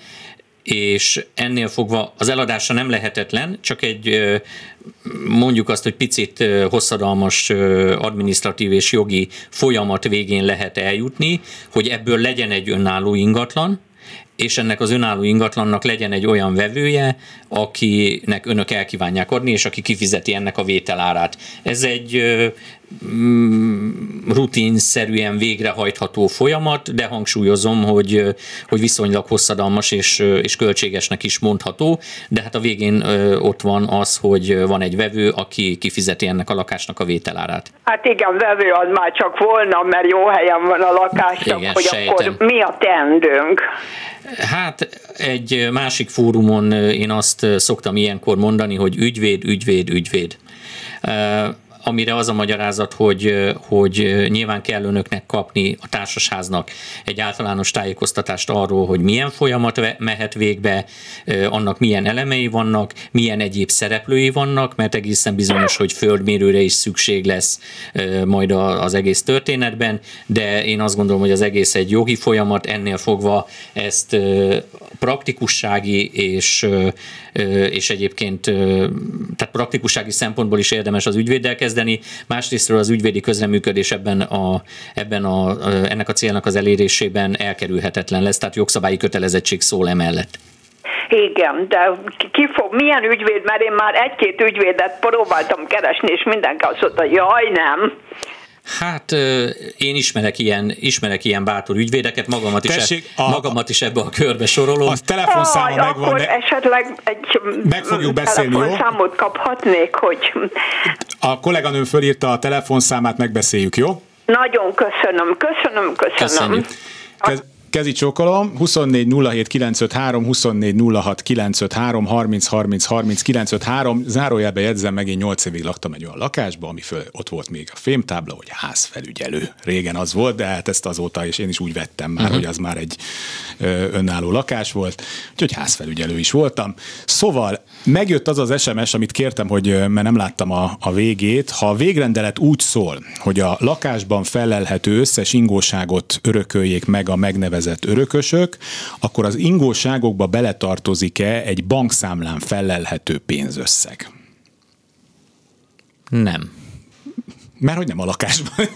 és ennél fogva az eladása nem lehetetlen, csak egy mondjuk azt, hogy picit hosszadalmas administratív és jogi folyamat végén lehet eljutni, hogy ebből legyen egy önálló ingatlan, és ennek az önálló ingatlannak legyen egy olyan vevője, akinek önök elkívánják adni, és aki kifizeti ennek a vételárát. Ez egy rutinszerűen végrehajtható folyamat, de hangsúlyozom, hogy, hogy viszonylag hosszadalmas és, és költségesnek is mondható, de hát a végén ott van az, hogy van egy vevő, aki kifizeti ennek a lakásnak a vételárát. Hát igen, vevő az már csak volna, mert jó helyen van a lakás, igen, hogy sejtem. akkor mi a teendőnk? Hát egy másik fórumon én azt szoktam ilyenkor mondani, hogy ügyvéd, ügyvéd, ügyvéd amire az a magyarázat, hogy, hogy nyilván kell önöknek kapni a társasháznak egy általános tájékoztatást arról, hogy milyen folyamat mehet végbe, annak milyen elemei vannak, milyen egyéb szereplői vannak, mert egészen bizonyos, hogy földmérőre is szükség lesz majd az egész történetben, de én azt gondolom, hogy az egész egy jogi folyamat, ennél fogva ezt praktikussági és, és egyébként tehát praktikussági szempontból is érdemes az ügyvéddel kezdeni, másrésztről az ügyvédi közreműködés ebben a, ebben a, ennek a célnak az elérésében elkerülhetetlen lesz, tehát jogszabályi kötelezettség szól emellett. Igen, de ki fog, milyen ügyvéd, mert én már egy-két ügyvédet próbáltam keresni, és mindenki azt mondta, jaj, nem. Hát én ismerek ilyen, ismerek ilyen bátor ügyvédeket, magamat is, Tessék, e, a, magamat is ebbe a körbe sorolom. A telefonszáma Aj, megvan. Akkor ne... esetleg egy meg fogjuk beszélni, jó? számot kaphatnék, hogy... A kolléganőm fölírta a telefonszámát, megbeszéljük, jó? Nagyon köszönöm, köszönöm, köszönöm. Köszönjük. Kez, Kezi csókolom, 24 07 953, 24 06 953, 30 30 30 953, zárójelbe jegyzem meg, én 8 évig laktam egy olyan lakásban, ami föl, ott volt még a fémtábla, hogy házfelügyelő. Régen az volt, de hát ezt azóta, és én is úgy vettem már, uh-huh. hogy az már egy ö, önálló lakás volt, úgyhogy házfelügyelő is voltam. Szóval megjött az az SMS, amit kértem, hogy mert nem láttam a, a végét, ha a végrendelet úgy szól, hogy a lakásban felelhető összes ingóságot örököljék meg a megnevezett úgynevezett örökösök, akkor az ingóságokba beletartozik-e egy bankszámlán felelhető pénzösszeg? Nem. Mert hogy nem a lakásban.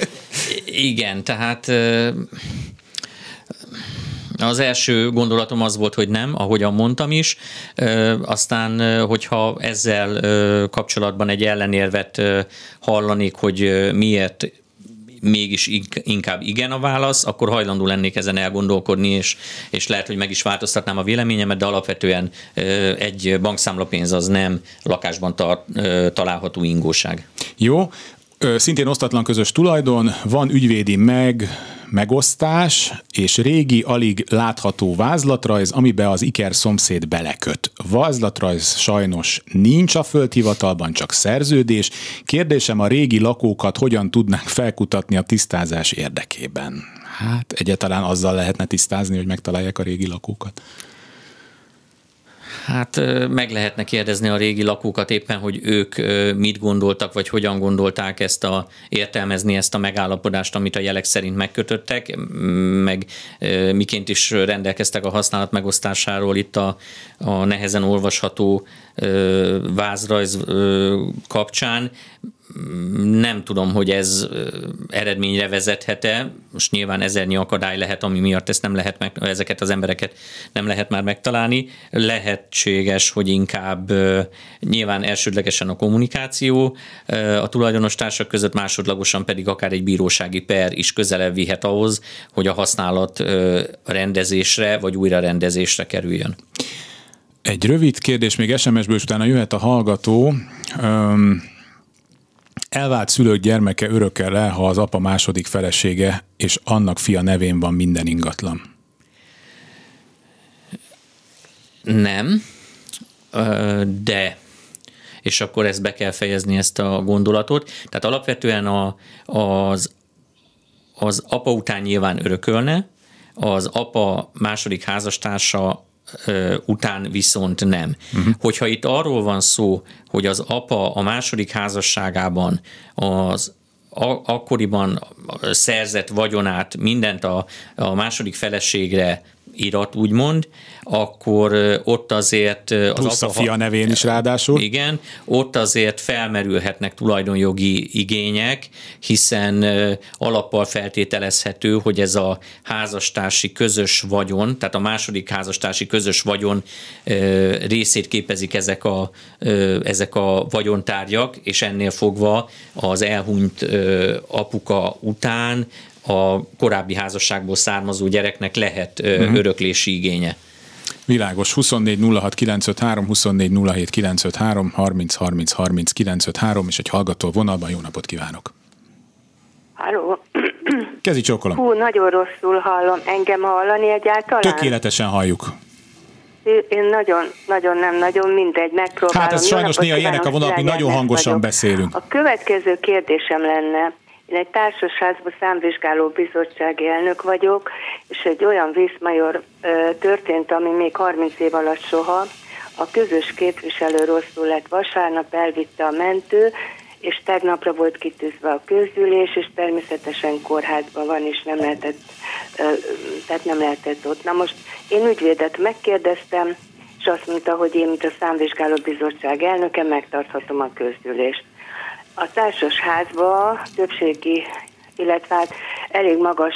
Igen, tehát az első gondolatom az volt, hogy nem, ahogyan mondtam is. Aztán, hogyha ezzel kapcsolatban egy ellenérvet hallanék, hogy miért mégis inkább igen a válasz, akkor hajlandó lennék ezen elgondolkodni, és, és lehet, hogy meg is változtatnám a véleményemet, de alapvetően egy bankszámlapénz az nem lakásban tar- található ingóság. Jó, szintén osztatlan közös tulajdon, van ügyvédi meg, megosztás és régi, alig látható vázlatrajz, amiben az Iker szomszéd beleköt. Vázlatrajz sajnos nincs a földhivatalban, csak szerződés. Kérdésem a régi lakókat hogyan tudnánk felkutatni a tisztázás érdekében? Hát egyáltalán azzal lehetne tisztázni, hogy megtalálják a régi lakókat. Hát meg lehetne kérdezni a régi lakókat éppen, hogy ők mit gondoltak, vagy hogyan gondolták ezt a, értelmezni ezt a megállapodást, amit a jelek szerint megkötöttek, meg miként is rendelkeztek a használat megosztásáról itt a, a nehezen olvasható vázrajz kapcsán nem tudom, hogy ez eredményre vezethet-e. Most nyilván ezernyi akadály lehet, ami miatt ezt nem lehet meg, ezeket az embereket nem lehet már megtalálni. Lehetséges, hogy inkább nyilván elsődlegesen a kommunikáció a tulajdonos társak között, másodlagosan pedig akár egy bírósági per is közelebb vihet ahhoz, hogy a használat rendezésre vagy újra rendezésre kerüljön. Egy rövid kérdés még SMS-ből, és utána jöhet a hallgató. Um, Elvált szülők gyermeke örökkel el, ha az apa második felesége, és annak fia nevén van minden ingatlan. Nem, de és akkor ezt be kell fejezni, ezt a gondolatot. Tehát alapvetően a, az, az apa után nyilván örökölne, az apa második házastársa után viszont nem. Uh-huh. Hogyha itt arról van szó, hogy az apa a második házasságában az akkoriban szerzett vagyonát, mindent a, a második feleségre irat, úgymond, akkor ott azért... Az Plusz apa, a fia nevén is ráadásul. Igen, ott azért felmerülhetnek tulajdonjogi igények, hiszen alappal feltételezhető, hogy ez a házastársi közös vagyon, tehát a második házastársi közös vagyon részét képezik ezek a, ezek a vagyontárgyak, és ennél fogva az elhunyt apuka után a korábbi házasságból származó gyereknek lehet uh-huh. öröklési igénye. Világos. 24 06 953, 24 07 953, 30 30 30 953, és egy hallgató vonalban. Jó napot kívánok! Halló! Kezi csókolom. Hú, nagyon rosszul hallom. Engem hallani egyáltalán? Tökéletesen halljuk. Én nagyon, nagyon nem, nagyon mindegy, megpróbálom. Hát ez sajnos néha ilyenek a vonalak, mi nagyon hangosan vagyok. beszélünk. A következő kérdésem lenne, én egy társasházban számvizsgáló bizottsági elnök vagyok, és egy olyan vészmajor történt, ami még 30 év alatt soha. A közös képviselő rosszul lett vasárnap, elvitte a mentő, és tegnapra volt kitűzve a közgyűlés, és természetesen kórházban van, és nem lehetett, tehát nem lehetett ott. Na most én ügyvédet megkérdeztem, és azt mondta, hogy én, mint a számvizsgáló bizottság elnöke, megtarthatom a közgyűlést. A társas házba többségi, illetve hát elég magas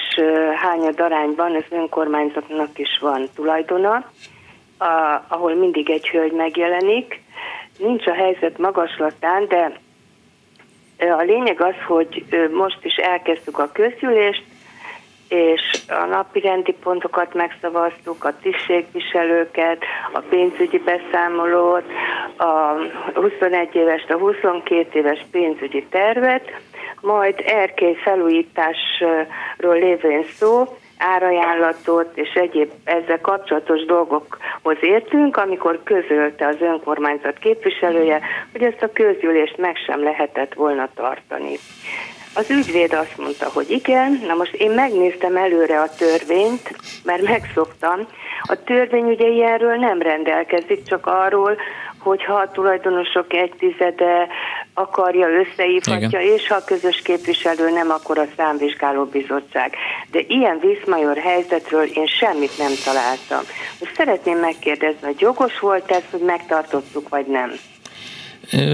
hányad arányban az önkormányzatnak is van tulajdona, a, ahol mindig egy hölgy megjelenik. Nincs a helyzet magaslatán, de A lényeg az, hogy most is elkezdtük a közgyűlést, és a napi rendi pontokat megszavaztuk, a tisztségviselőket, a pénzügyi beszámolót, a 21 éves, a 22 éves pénzügyi tervet, majd erkély felújításról lévén szó, árajánlatot és egyéb ezzel kapcsolatos dolgokhoz értünk, amikor közölte az önkormányzat képviselője, hogy ezt a közgyűlést meg sem lehetett volna tartani. Az ügyvéd azt mondta, hogy igen, na most én megnéztem előre a törvényt, mert megszoktam. A törvény ugye ilyenről nem rendelkezik, csak arról, hogyha a tulajdonosok egy tizede akarja, összehívhatja, Igen. és ha a közös képviselő nem, akkor a számvizsgáló bizottság. De ilyen Viszmajor helyzetről én semmit nem találtam. Most szeretném megkérdezni, hogy jogos volt ez, hogy megtartottuk, vagy nem?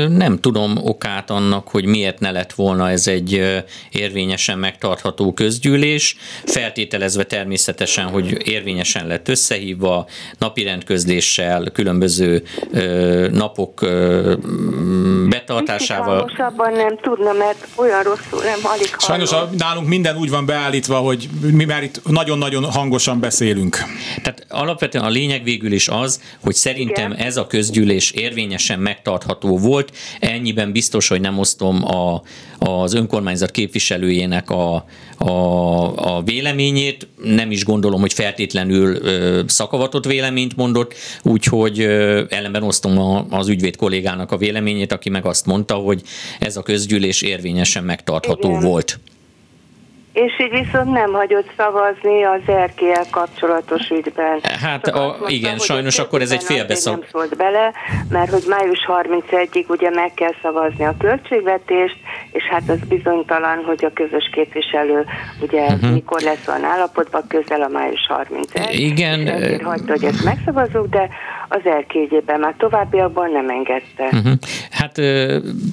Nem tudom okát annak, hogy miért ne lett volna ez egy érvényesen megtartható közgyűlés, feltételezve természetesen, hogy érvényesen lett összehívva, napirendközléssel, különböző napok betartásával. Kicsit nem tudna, mert olyan rosszul nem alig hallom. Sajnos a, nálunk minden úgy van beállítva, hogy mi már itt nagyon-nagyon hangosan beszélünk. Tehát alapvetően a lényeg végül is az, hogy szerintem Igen. ez a közgyűlés érvényesen megtartható volt. Ennyiben biztos, hogy nem osztom a, az önkormányzat képviselőjének a, a, a véleményét. Nem is gondolom, hogy feltétlenül ö, szakavatott véleményt mondott, úgyhogy ö, ellenben osztom a, az ügyvéd kollégának a véleményét, aki meg azt mondta, hogy ez a közgyűlés érvényesen megtartható Igen. volt. És így viszont nem hagyott szavazni az erkélyel kapcsolatos ügyben. Hát a, mondta, igen, sajnos akkor ez egy félbeszak. Nem szólt bele, mert hogy május 31-ig ugye meg kell szavazni a költségvetést, és hát az bizonytalan, hogy a közös képviselő ugye uh-huh. mikor lesz olyan állapotban, közel a május 31. Igen. Ezért hagyta, hogy ezt megszavazunk, de az erkélyében már továbbiakban nem engedte. Uh-huh. Hát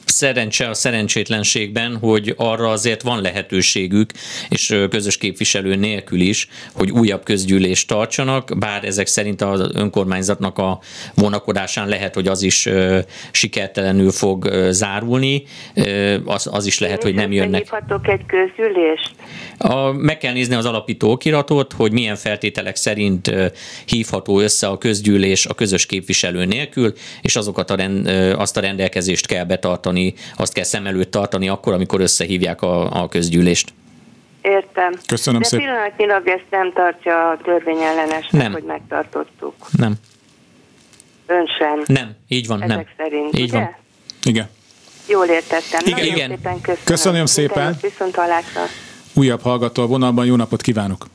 szerencse a szerencsétlenségben, hogy arra azért van lehetőségük, és közös képviselő nélkül is, hogy újabb közgyűlést tartsanak, bár ezek szerint az önkormányzatnak a vonakodásán lehet, hogy az is sikertelenül fog zárulni, az, az is lehet, hogy nem jönnek. egy közgyűlést? A, meg kell nézni az alapító okiratot, hogy milyen feltételek szerint hívható össze a közgyűlés a közös képviselő nélkül, és azokat a rend, azt a rendelkezést kell betartani, azt kell szem előtt tartani akkor, amikor összehívják a, a közgyűlést. Értem. Köszönöm De szépen. pillanatnyilag ezt nem tartja a törvényellenesnek, nem. hogy megtartottuk. Nem. Ön sem. Nem, így van, Ezek nem. szerint, így ugye? van. Igen. Jól értettem. Igen. Nagyon Igen. szépen köszönöm. Köszönöm szépen. Viszont hallásra. Újabb hallgató a vonalban, jó napot kívánok!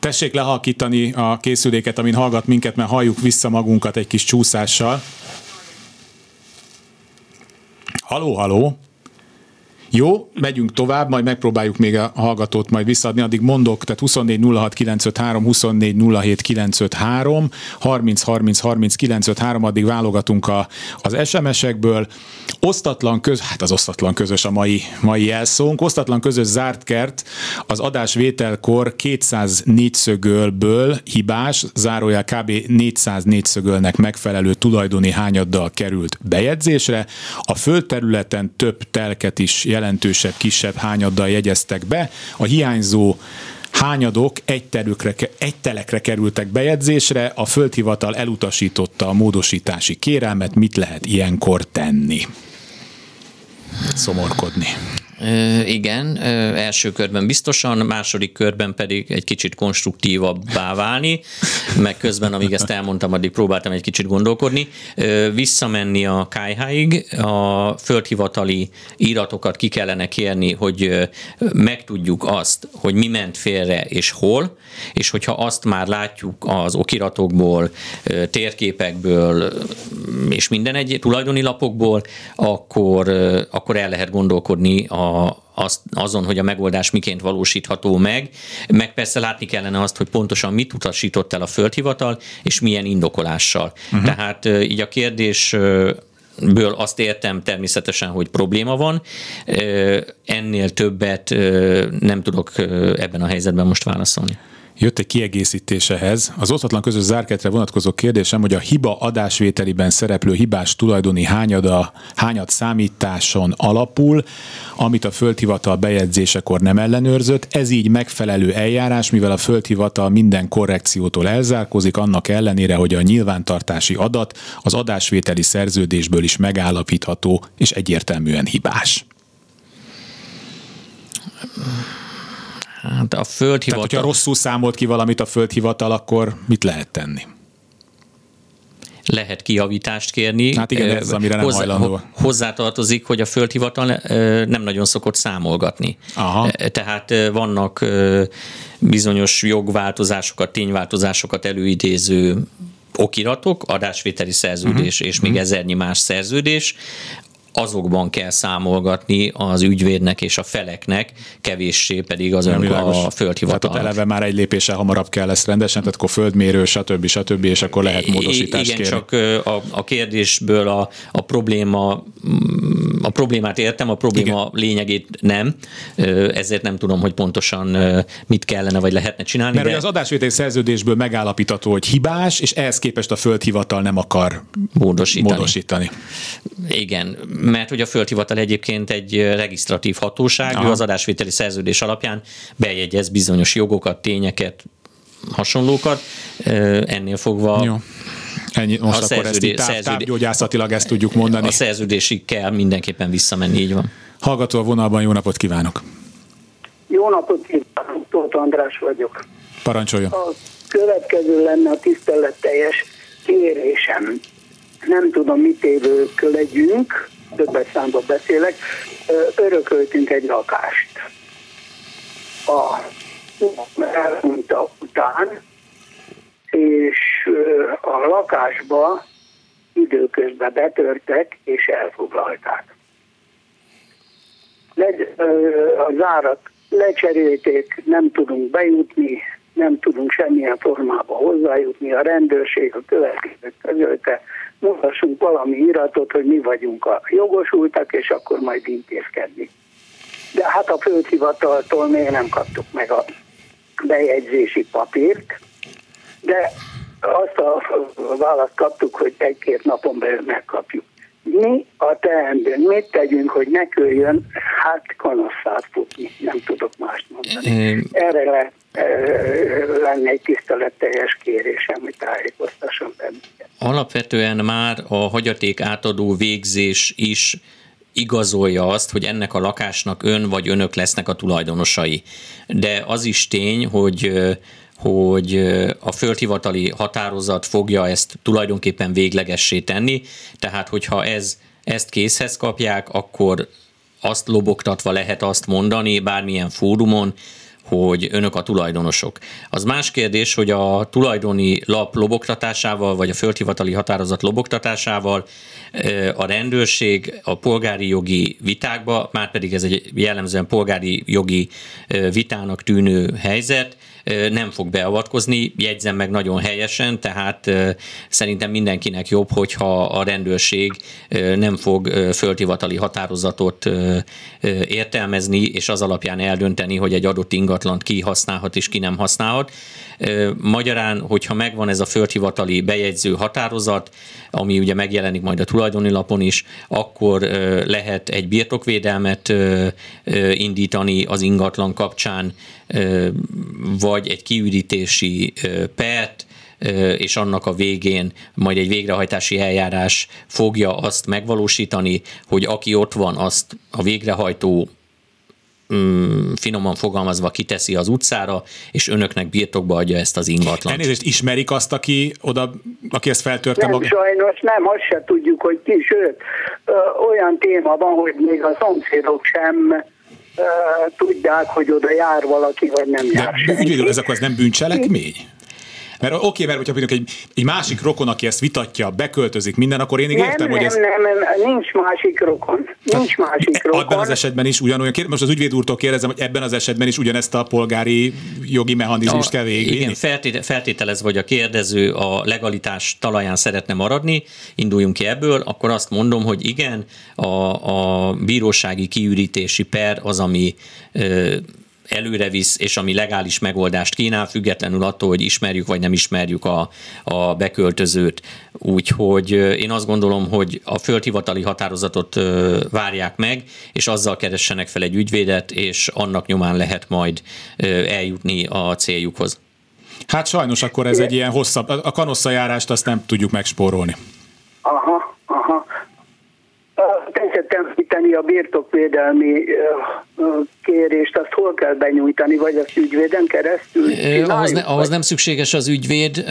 Tessék lehalkítani a készüléket, amin hallgat minket, mert halljuk vissza magunkat egy kis csúszással. Haló, haló! Jó, megyünk tovább, majd megpróbáljuk még a hallgatót majd visszaadni, addig mondok, tehát 24 06 953, 24 07 953, 30 30 30 953, addig válogatunk a, az SMS-ekből. Osztatlan köz, hát az osztatlan közös a mai, mai jelszónk, osztatlan közös zárt kert az adásvételkor 200 négyszögölből hibás, zárójel kb. 400 négyszögölnek megfelelő tulajdoni hányaddal került bejegyzésre. A földterületen több telket is jelentősebb, kisebb hányaddal jegyeztek be. A hiányzó hányadok egy, terükre, egy telekre kerültek bejegyzésre, a földhivatal elutasította a módosítási kérelmet, mit lehet ilyenkor tenni? Szomorkodni. Ö, igen, első körben biztosan, második körben pedig egy kicsit konstruktívabbá válni, meg közben, amíg ezt elmondtam, addig próbáltam egy kicsit gondolkodni. Ö, visszamenni a KH-ig, a földhivatali íratokat ki kellene kérni, hogy megtudjuk azt, hogy mi ment félre és hol, és hogyha azt már látjuk az okiratokból, térképekből és minden egy tulajdoni lapokból, akkor, akkor el lehet gondolkodni a azt, azon, hogy a megoldás miként valósítható meg, meg persze látni kellene azt, hogy pontosan mit utasított el a földhivatal, és milyen indokolással. Uh-huh. Tehát így a kérdés ből azt értem természetesen, hogy probléma van. Ennél többet nem tudok ebben a helyzetben most válaszolni. Jött egy kiegészítés ehhez. Az osztatlan közös zárketre vonatkozó kérdésem, hogy a hiba adásvételiben szereplő hibás tulajdoni hányada, hányad számításon alapul, amit a földhivatal bejegyzésekor nem ellenőrzött. Ez így megfelelő eljárás, mivel a földhivatal minden korrekciótól elzárkozik, annak ellenére, hogy a nyilvántartási adat az adásvételi szerződésből is megállapítható és egyértelműen hibás. Hát a földhivatal... Tehát, hogyha rosszul számolt ki valamit a földhivatal, akkor mit lehet tenni? lehet kijavítást kérni. Hát igen, ez amire nem hozzá, hajlandó. Hozzátartozik, hogy a földhivatal nem nagyon szokott számolgatni. Aha. Tehát vannak bizonyos jogváltozásokat, tényváltozásokat előidéző okiratok, adásvételi szerződés uh-huh. és még uh-huh. ezernyi más szerződés, azokban kell számolgatni az ügyvédnek és a feleknek, kevéssé pedig az ön a földhivatal. Tehát ott eleve már egy lépéssel hamarabb kell lesz rendesen, tehát akkor földmérő, stb. stb. és akkor lehet módosítást Igen, kérni. csak a, a kérdésből a, a probléma a problémát értem, a probléma Igen. lényegét nem, ezért nem tudom, hogy pontosan mit kellene vagy lehetne csinálni. Mert de... az adásvételi szerződésből megállapítható, hogy hibás, és ehhez képest a földhivatal nem akar módosítani. módosítani. Igen, mert hogy a földhivatal egyébként egy regisztratív hatóság, Aha. ő az adásvételi szerződés alapján bejegyez bizonyos jogokat, tényeket, hasonlókat, ennél fogva Jó. Ennyi, most a akkor szerződés, ezt táv, távgyógyászatilag ezt tudjuk mondani. A szerződésig kell mindenképpen visszamenni, így van. Hallgató a vonalban, jó napot kívánok! Jó napot kívánok, Tóth András vagyok. Parancsoljon! A következő lenne a tiszteletteljes kérésem. Nem tudom, mit évők legyünk, többes számba beszélek, örököltünk egy lakást. A elmúlta után, és a lakásba időközben betörtek és elfoglalták. Le, a zárat lecserélték, nem tudunk bejutni, nem tudunk semmilyen formába hozzájutni, a rendőrség a következő közölte, mutassunk valami iratot, hogy mi vagyunk a jogosultak, és akkor majd intézkedni. De hát a földhivataltól még nem kaptuk meg a bejegyzési papírt, de azt a választ kaptuk, hogy egy-két napon belül megkapjuk. Mi a teendőnk, mit tegyünk, hogy ne köljön, hát kanasszát futni, nem tudok mást mondani. Erre le, lenne egy tiszteletteljes kérésem, hogy tájékoztasson bennünket. Alapvetően már a hagyaték átadó végzés is igazolja azt, hogy ennek a lakásnak ön vagy önök lesznek a tulajdonosai. De az is tény, hogy hogy a földhivatali határozat fogja ezt tulajdonképpen véglegessé tenni, tehát hogyha ez, ezt készhez kapják, akkor azt lobogtatva lehet azt mondani bármilyen fórumon, hogy önök a tulajdonosok. Az más kérdés, hogy a tulajdoni lap lobogtatásával, vagy a földhivatali határozat lobogtatásával a rendőrség a polgári jogi vitákba, már pedig ez egy jellemzően polgári jogi vitának tűnő helyzet, nem fog beavatkozni, jegyzem meg nagyon helyesen, tehát szerintem mindenkinek jobb, hogyha a rendőrség nem fog földhivatali határozatot értelmezni, és az alapján eldönteni, hogy egy adott ingatlant ki használhat és ki nem használhat. Magyarán, hogyha megvan ez a földhivatali bejegyző határozat, ami ugye megjelenik majd a tulajdoni lapon is, akkor lehet egy birtokvédelmet indítani az ingatlan kapcsán, vagy egy kiürítési pert, és annak a végén majd egy végrehajtási eljárás fogja azt megvalósítani, hogy aki ott van, azt a végrehajtó mm, finoman fogalmazva kiteszi az utcára, és önöknek birtokba adja ezt az ingatlant. Elnézést, ismerik azt, aki oda, aki ezt feltörte nem, maga? sajnos nem, azt se tudjuk, hogy ki, sőt, ö, olyan téma van, hogy még a szomszédok sem tudják, hogy oda jár valaki, vagy nem jár De ügyvédül, ez akkor ez nem bűncselekmény? Mert oké, okay, mert hogyha egy, egy másik rokon, aki ezt vitatja, beköltözik minden, akkor én nem, értem, nem, hogy ez... Nem, nem, nincs másik rokon. Nincs másik rokon. Ebben az esetben is ugyanolyan, most az ügyvéd úrtól kérdezem, hogy ebben az esetben is ugyanezt a polgári jogi mechanizmust kell végigvinni? Igen, feltéte, feltételez, hogy a kérdező a legalitás talaján szeretne maradni, induljunk ki ebből, akkor azt mondom, hogy igen, a, a bírósági kiürítési per az, ami előre visz, és ami legális megoldást kínál, függetlenül attól, hogy ismerjük vagy nem ismerjük a, a beköltözőt. Úgyhogy én azt gondolom, hogy a földhivatali határozatot várják meg, és azzal keressenek fel egy ügyvédet, és annak nyomán lehet majd eljutni a céljukhoz. Hát sajnos akkor ez egy ilyen hosszabb, a kanosszajárást azt nem tudjuk megspórolni. Aha, aha. Tetszett említeni a birtokvédelmi kérést, azt hol kell benyújtani, vagy az ügyvéden keresztül? ahhoz, ne, ahhoz nem szükséges az ügyvéd,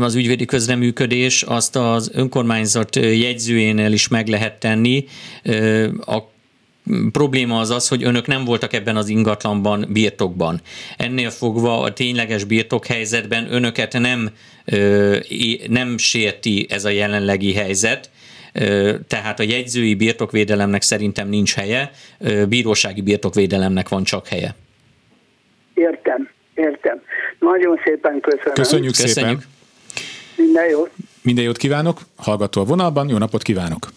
az ügyvédi közreműködés, azt az önkormányzat jegyzőjénél is meg lehet tenni. A probléma az az, hogy önök nem voltak ebben az ingatlanban birtokban. Ennél fogva a tényleges birtokhelyzetben önöket nem, nem sérti ez a jelenlegi helyzet, tehát a jegyzői birtokvédelemnek szerintem nincs helye, bírósági birtokvédelemnek van csak helye. Értem, értem. Nagyon szépen köszönöm. Köszönjük, Köszönjük. szépen. Minden jót. Minden jót kívánok. Hallgató a vonalban. Jó napot kívánok.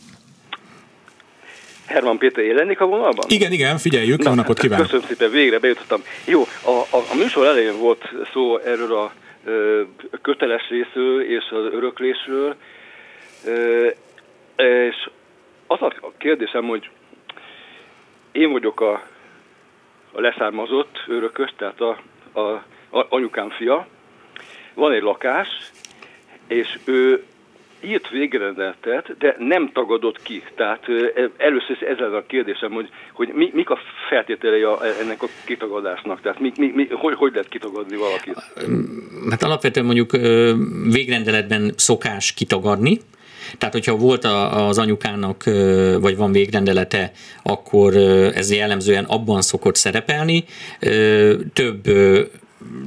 Herman Péter jelenik a vonalban? Igen, igen, figyeljük, Na, jó napot kívánok. Köszönöm szépen, végre bejutottam. Jó, a, a, a műsor elején volt szó erről a ö, köteles részről és az öröklésről, ö, és az a kérdésem, hogy én vagyok a, a leszármazott örökös, tehát a, a, a anyukám fia, van egy lakás, és ő írt végrendeletet, de nem tagadott ki. Tehát először ez lenne a kérdésem, hogy, hogy mi, mik a feltételei a, ennek a kitagadásnak? Tehát mi, mi, mi, hogy, hogy lehet kitagadni valakit? Hát alapvetően mondjuk végrendeletben szokás kitagadni, tehát, hogyha volt az anyukának, vagy van végrendelete, akkor ez jellemzően abban szokott szerepelni. Több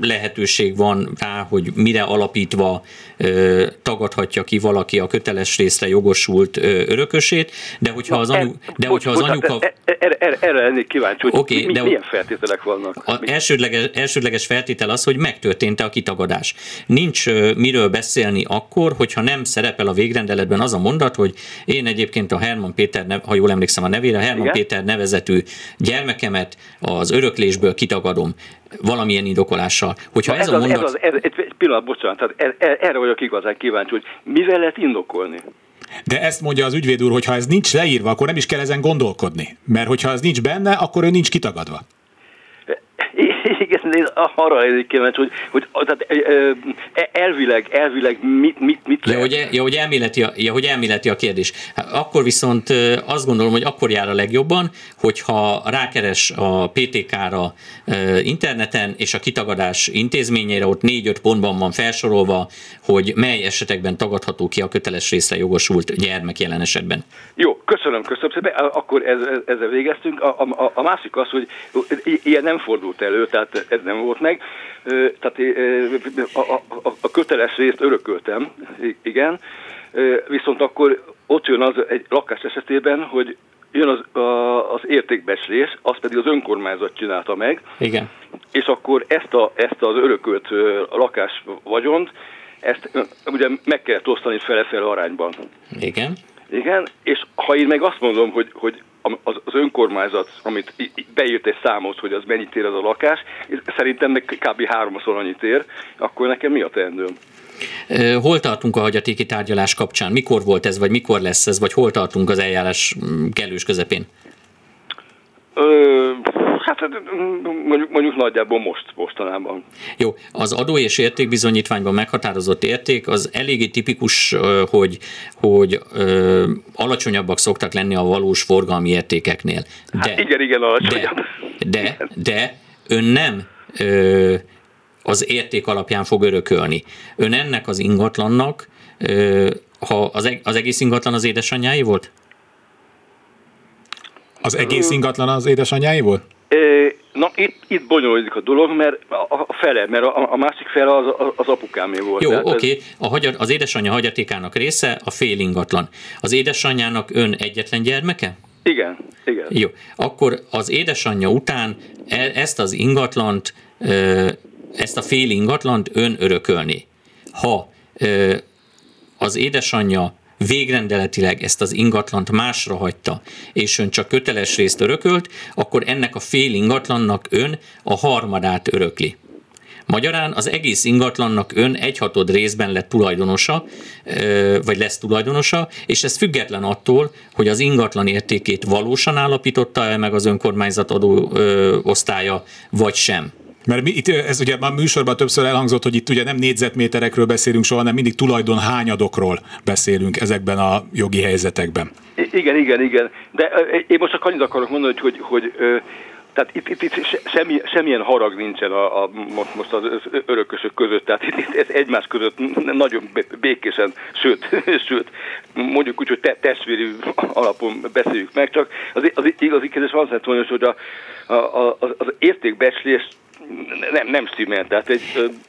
lehetőség van rá, hogy mire alapítva tagadhatja ki valaki a köteles részre jogosult örökösét, de hogyha az, anyu, de hogyha az anyuka... Erre, erre, erre lennék kíváncsi, hogy okay, mi, de milyen feltételek vannak? A elsődleges, elsődleges feltétel az, hogy megtörtént-e a kitagadás. Nincs miről beszélni akkor, hogyha nem szerepel a végrendeletben az a mondat, hogy én egyébként a Herman Péter, ha jól emlékszem a nevére, a Herman Igen? Péter nevezetű gyermekemet az öröklésből kitagadom valamilyen indokolással. Hogyha Na ez, ez, a mondat... ez, az, ez, egy pillanat, bocsánat, tehát er, er, erre vagyok igazán kíváncsi, hogy mivel lehet indokolni? De ezt mondja az ügyvéd úr, hogy ha ez nincs leírva, akkor nem is kell ezen gondolkodni. Mert hogyha ez nincs benne, akkor ő nincs kitagadva. Igen, arra egy kíváncsi, hogy, hogy tehát, elvileg, elvileg mit, mit, mit ja, hogy, ja, hogy elméleti a, ja, hogy elméleti a kérdés. Hát akkor viszont azt gondolom, hogy akkor jár a legjobban, hogyha rákeres a PTK-ra interneten, és a kitagadás intézményére ott négy-öt pontban van felsorolva, hogy mely esetekben tagadható ki a köteles részre jogosult gyermek jelen esetben. Jó, köszönöm, köszönöm szépen. Akkor ez, ezzel végeztünk. A, a, a másik az, hogy ilyen nem fordult elő, tehát ez nem volt meg. Tehát a, a, a köteles részt örököltem, igen, viszont akkor ott jön az egy lakás esetében, hogy jön az, a, az értékbeslés, azt pedig az önkormányzat csinálta meg. Igen. És akkor ezt, a, ezt az örökölt lakás vagyont, ezt ugye meg kell osztani fele-fele arányban. Igen. Igen, és ha én meg azt mondom, hogy, hogy az, az önkormányzat, amit beírt egy számot, hogy az mennyit ér az a lakás, szerintem meg kb. háromszor annyit ér, akkor nekem mi a teendőm? Hol tartunk a hagyatéki tárgyalás kapcsán? Mikor volt ez, vagy mikor lesz ez, vagy hol tartunk az eljárás mm, kellős közepén? Ö, hát mondjuk, mondjuk nagyjából most, mostanában. Jó, az adó és értékbizonyítványban meghatározott érték az eléggé tipikus, hogy, hogy ö, alacsonyabbak szoktak lenni a valós forgalmi értékeknél. De, hát igen, igen, alacsonyabb. De, de, de ön nem ö, az érték alapján fog örökölni. Ön ennek az ingatlannak, ö, ha az, az egész ingatlan az édesanyjái volt? Az egész ingatlan az édesanyjái volt? Na, itt, itt bonyolódik a dolog, mert a fele, mert a, a másik fele az, az apukámé volt. Jó, oké, okay. ez... hagyar, az édesanyja hagyatékának része a fél ingatlan. Az édesanyjának ön egyetlen gyermeke? Igen, igen. Jó, akkor az édesanyja után e, ezt az ingatlant, ezt a fél ingatlant ön örökölni. Ha az édesanyja végrendeletileg ezt az ingatlant másra hagyta, és ön csak köteles részt örökölt, akkor ennek a fél ingatlannak ön a harmadát örökli. Magyarán az egész ingatlannak ön egyhatod részben lett tulajdonosa, vagy lesz tulajdonosa, és ez független attól, hogy az ingatlan értékét valósan állapította el meg az önkormányzat adó osztálya, vagy sem. Mert mi, itt, ez ugye már műsorban többször elhangzott, hogy itt ugye nem négyzetméterekről beszélünk soha, hanem mindig tulajdon hányadokról beszélünk ezekben a jogi helyzetekben. Igen, igen, igen. De én most csak annyit akarok mondani, hogy, hogy, hogy tehát itt, itt, itt semmi, semmilyen harag nincsen a, a, most az örökösök között, tehát itt, itt ez egymás között nagyon békésen, sőt, sőt mondjuk úgy, hogy te, testvéri alapon beszéljük meg, csak az, az igazi kérdés az hogy a, a, a, az értékbecslés nem, nem stimmel. Tehát egy,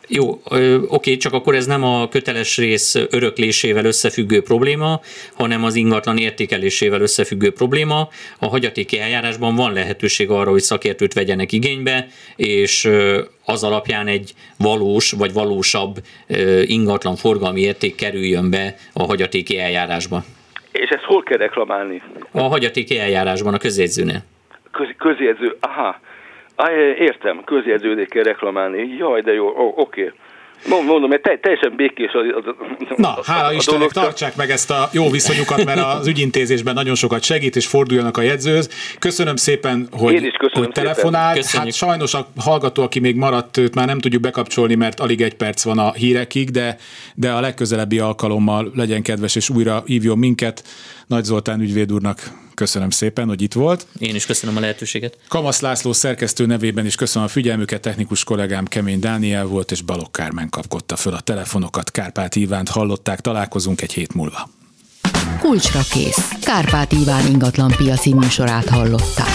Jó, ö, oké, csak akkor ez nem a köteles rész öröklésével összefüggő probléma, hanem az ingatlan értékelésével összefüggő probléma. A hagyatéki eljárásban van lehetőség arra, hogy szakértőt vegyenek igénybe, és az alapján egy valós vagy valósabb ingatlan forgalmi érték kerüljön be a hagyatéki eljárásba. És ezt hol kell reklamálni? A hagyatéki eljárásban, a közjegyzőnél. Köz, közjegyző, aha. Értem, közjegyzőnél kell reklamálni. Jaj, de jó, oh, oké. Okay. Mondom, mert teljesen békés az, az, Na, hála a, Istennek, dolog, tartsák meg ezt a jó viszonyukat, mert az ügyintézésben nagyon sokat segít, és forduljanak a jegyzőhöz. Köszönöm szépen, hogy, Én is köszönöm hogy telefonált. Szépen. Hát sajnos a hallgató, aki még maradt, őt már nem tudjuk bekapcsolni, mert alig egy perc van a hírekig, de, de a legközelebbi alkalommal legyen kedves, és újra hívjon minket. Nagy Zoltán ügyvéd úrnak köszönöm szépen, hogy itt volt. Én is köszönöm a lehetőséget. Kamasz László szerkesztő nevében is köszönöm a figyelmüket, technikus kollégám Kemény Dániel volt, és Balok Kármen kapkodta föl a telefonokat. Kárpát Ivánt hallották, találkozunk egy hét múlva. Kulcsra kész. Kárpát Iván ingatlan piaci műsorát hallották.